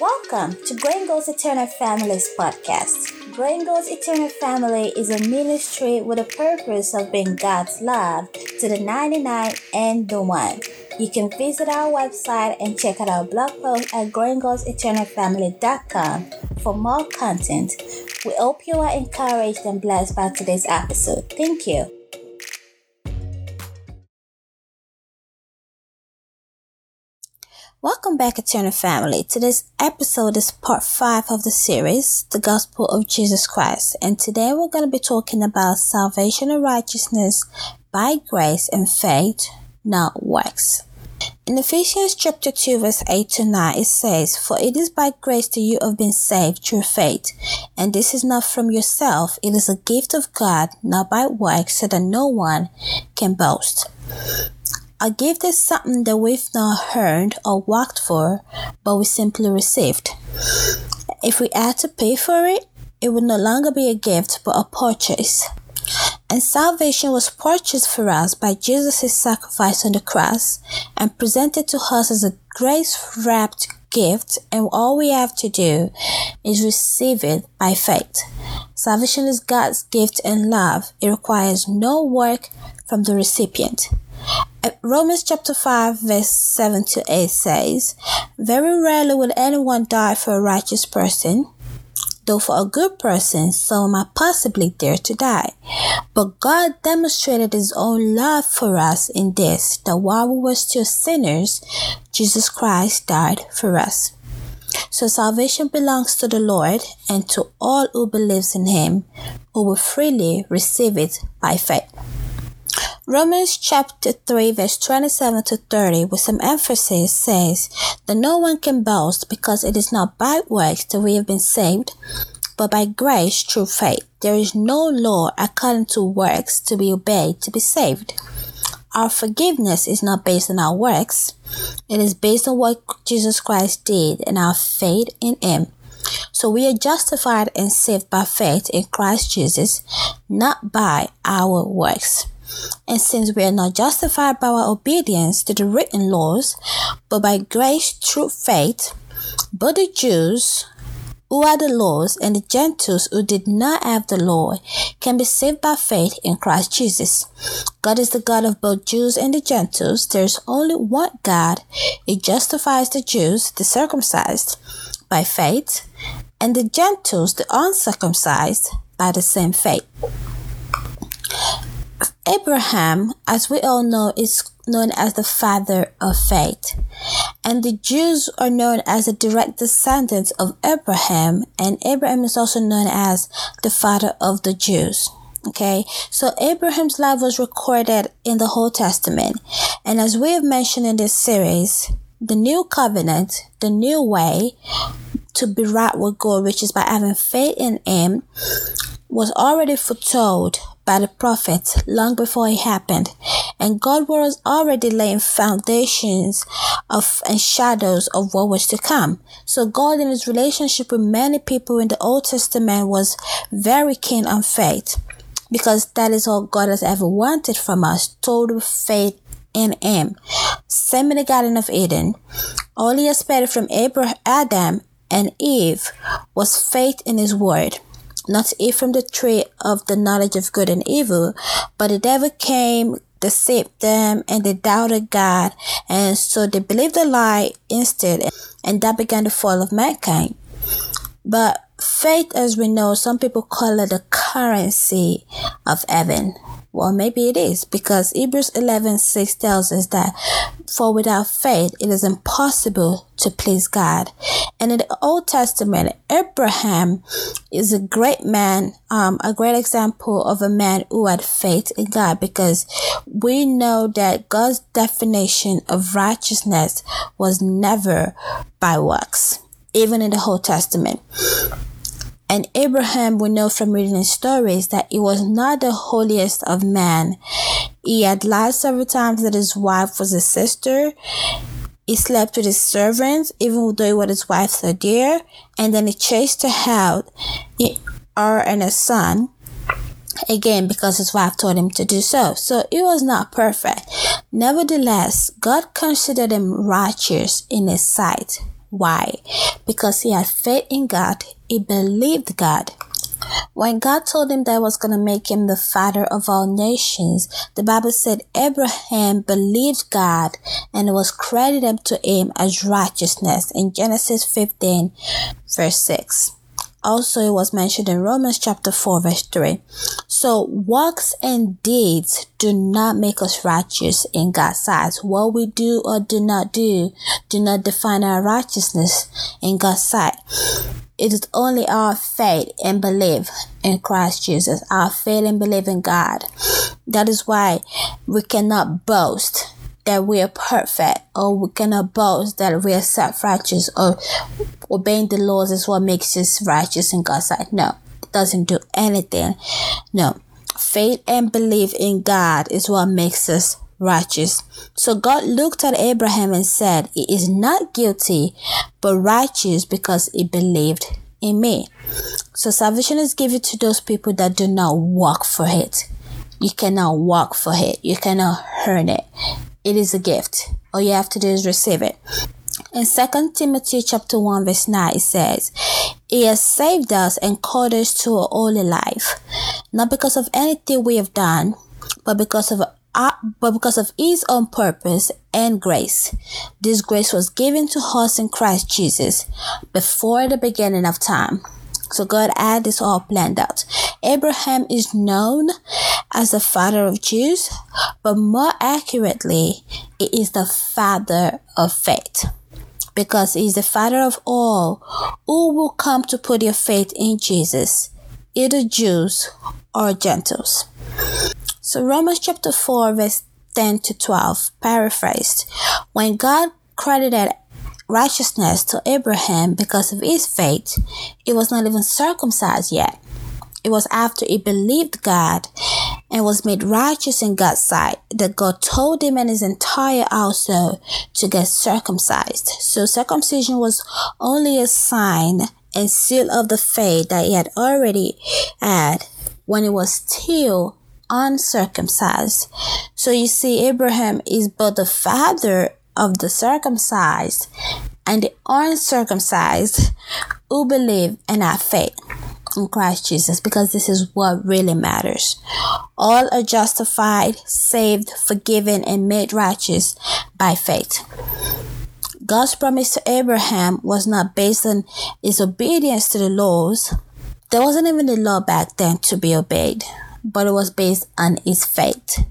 Welcome to Growing God's Eternal Families podcast. Growing God's Eternal Family is a ministry with a purpose of being God's love to the 99 and the 1. You can visit our website and check out our blog post at growinggodseternalfamily.com for more content. We hope you are encouraged and blessed by today's episode. Thank you. Welcome back, Eternal Family. Today's episode is part five of the series, The Gospel of Jesus Christ. And today we're going to be talking about salvation and righteousness by grace and faith, not works. In Ephesians chapter 2 verse 8 to 9 it says, For it is by grace that you have been saved through faith, and this is not from yourself, it is a gift of God, not by works, so that no one can boast. A gift is something that we've not earned or worked for, but we simply received. If we had to pay for it, it would no longer be a gift but a purchase. And salvation was purchased for us by Jesus' sacrifice on the cross and presented to us as a grace wrapped gift, and all we have to do is receive it by faith. Salvation is God's gift and love. It requires no work from the recipient. Romans chapter 5 verse 7 to 8 says, Very rarely will anyone die for a righteous person, though for a good person some might possibly dare to die. But God demonstrated his own love for us in this, that while we were still sinners, Jesus Christ died for us. So salvation belongs to the Lord and to all who believes in him, who will freely receive it by faith. Romans chapter 3 verse 27 to 30 with some emphasis says that no one can boast because it is not by works that we have been saved, but by grace through faith. There is no law according to works to be obeyed to be saved. Our forgiveness is not based on our works. It is based on what Jesus Christ did and our faith in Him. So we are justified and saved by faith in Christ Jesus, not by our works. And since we are not justified by our obedience to the written laws, but by grace through faith, both the Jews who had the laws and the Gentiles who did not have the law can be saved by faith in Christ Jesus. God is the God of both Jews and the Gentiles. There is only one God. He justifies the Jews, the circumcised, by faith, and the Gentiles, the uncircumcised, by the same faith. Abraham, as we all know, is known as the father of faith. And the Jews are known as the direct descendants of Abraham, and Abraham is also known as the father of the Jews. Okay, so Abraham's life was recorded in the Old Testament, and as we have mentioned in this series, the new covenant, the new way to be right with God, which is by having faith in Him, was already foretold by the prophets long before it happened, and God was already laying foundations of and shadows of what was to come. So God in his relationship with many people in the Old Testament was very keen on faith because that is all God has ever wanted from us, total faith in him. Same in the Garden of Eden. All he expected from Abraham, Adam and Eve was faith in his word not to eat from the tree of the knowledge of good and evil, but the devil came, deceived them, and they doubted God, and so they believed the lie instead, and that began the fall of mankind. But faith, as we know, some people call it the currency of heaven. Well, maybe it is because Hebrews 11 6 tells us that for without faith it is impossible to please God. And in the Old Testament, Abraham is a great man, um, a great example of a man who had faith in God because we know that God's definition of righteousness was never by works, even in the Old Testament. And Abraham, we know from reading his stories that he was not the holiest of men. He had lied several times that his wife was his sister. He slept with his servants, even though he was his wife's so dear. And then he chased her out, her and his son, again because his wife told him to do so. So he was not perfect. Nevertheless, God considered him righteous in his sight. Why? Because he had faith in God, he believed God. When God told him that was going to make him the father of all nations, the Bible said Abraham believed God and it was credited to him as righteousness in Genesis 15 verse 6. Also, it was mentioned in Romans chapter 4 verse 3. So works and deeds do not make us righteous in God's sight. What we do or do not do do not define our righteousness in God's sight. It is only our faith and belief in Christ Jesus, our faith and belief in God. That is why we cannot boast that we are perfect or we cannot boast that we are self-righteous or obeying the laws is what makes us righteous in God's sight. No, it doesn't do anything. No, faith and belief in God is what makes us righteous. So God looked at Abraham and said, He is not guilty, but righteous because he believed in me. So salvation is given to those people that do not work for it. You cannot work for it. You cannot earn it. It is a gift. All you have to do is receive it. In 2 Timothy chapter 1 verse 9 it says, He has saved us and called us to a holy life, not because of anything we have done, but because of uh, but because of his own purpose and grace. This grace was given to us in Christ Jesus before the beginning of time. So God had this all planned out. Abraham is known as the father of Jews, but more accurately, he is the father of faith. Because he is the father of all who will come to put their faith in Jesus, either Jews or Gentiles. So Romans chapter 4 verse 10 to 12, paraphrased. When God credited righteousness to Abraham because of his faith, he was not even circumcised yet. It was after he believed God and was made righteous in God's sight that God told him and his entire household to get circumcised. So circumcision was only a sign and seal of the faith that he had already had when he was still uncircumcised. So you see, Abraham is both the father of the circumcised and the uncircumcised who believe and have faith in Christ Jesus because this is what really matters. All are justified, saved, forgiven, and made righteous by faith. God's promise to Abraham was not based on his obedience to the laws. There wasn't even a law back then to be obeyed but it was based on his faith.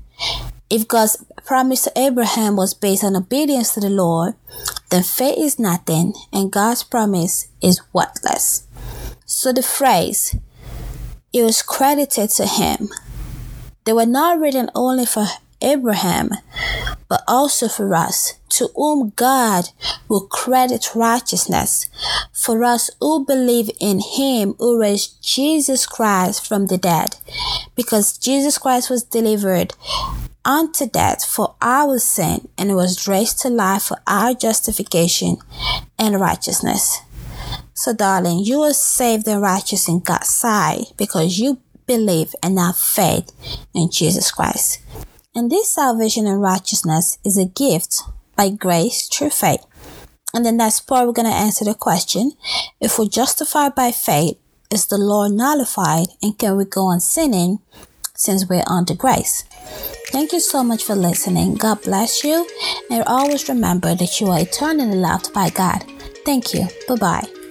If God's promise to Abraham was based on obedience to the Lord, then faith is nothing and God's promise is worthless. So the phrase, it was credited to him. They were not written only for Abraham, but also for us, to whom God will credit righteousness, for us who believe in Him who raised Jesus Christ from the dead, because Jesus Christ was delivered unto death for our sin and was raised to life for our justification and righteousness. So, darling, you are saved and righteous in God's sight because you believe and have faith in Jesus Christ. And this salvation and righteousness is a gift by grace through faith. And then that's part we're going to answer the question. If we're justified by faith, is the law nullified and can we go on sinning since we're under grace? Thank you so much for listening. God bless you. And always remember that you are eternally loved by God. Thank you. Bye bye.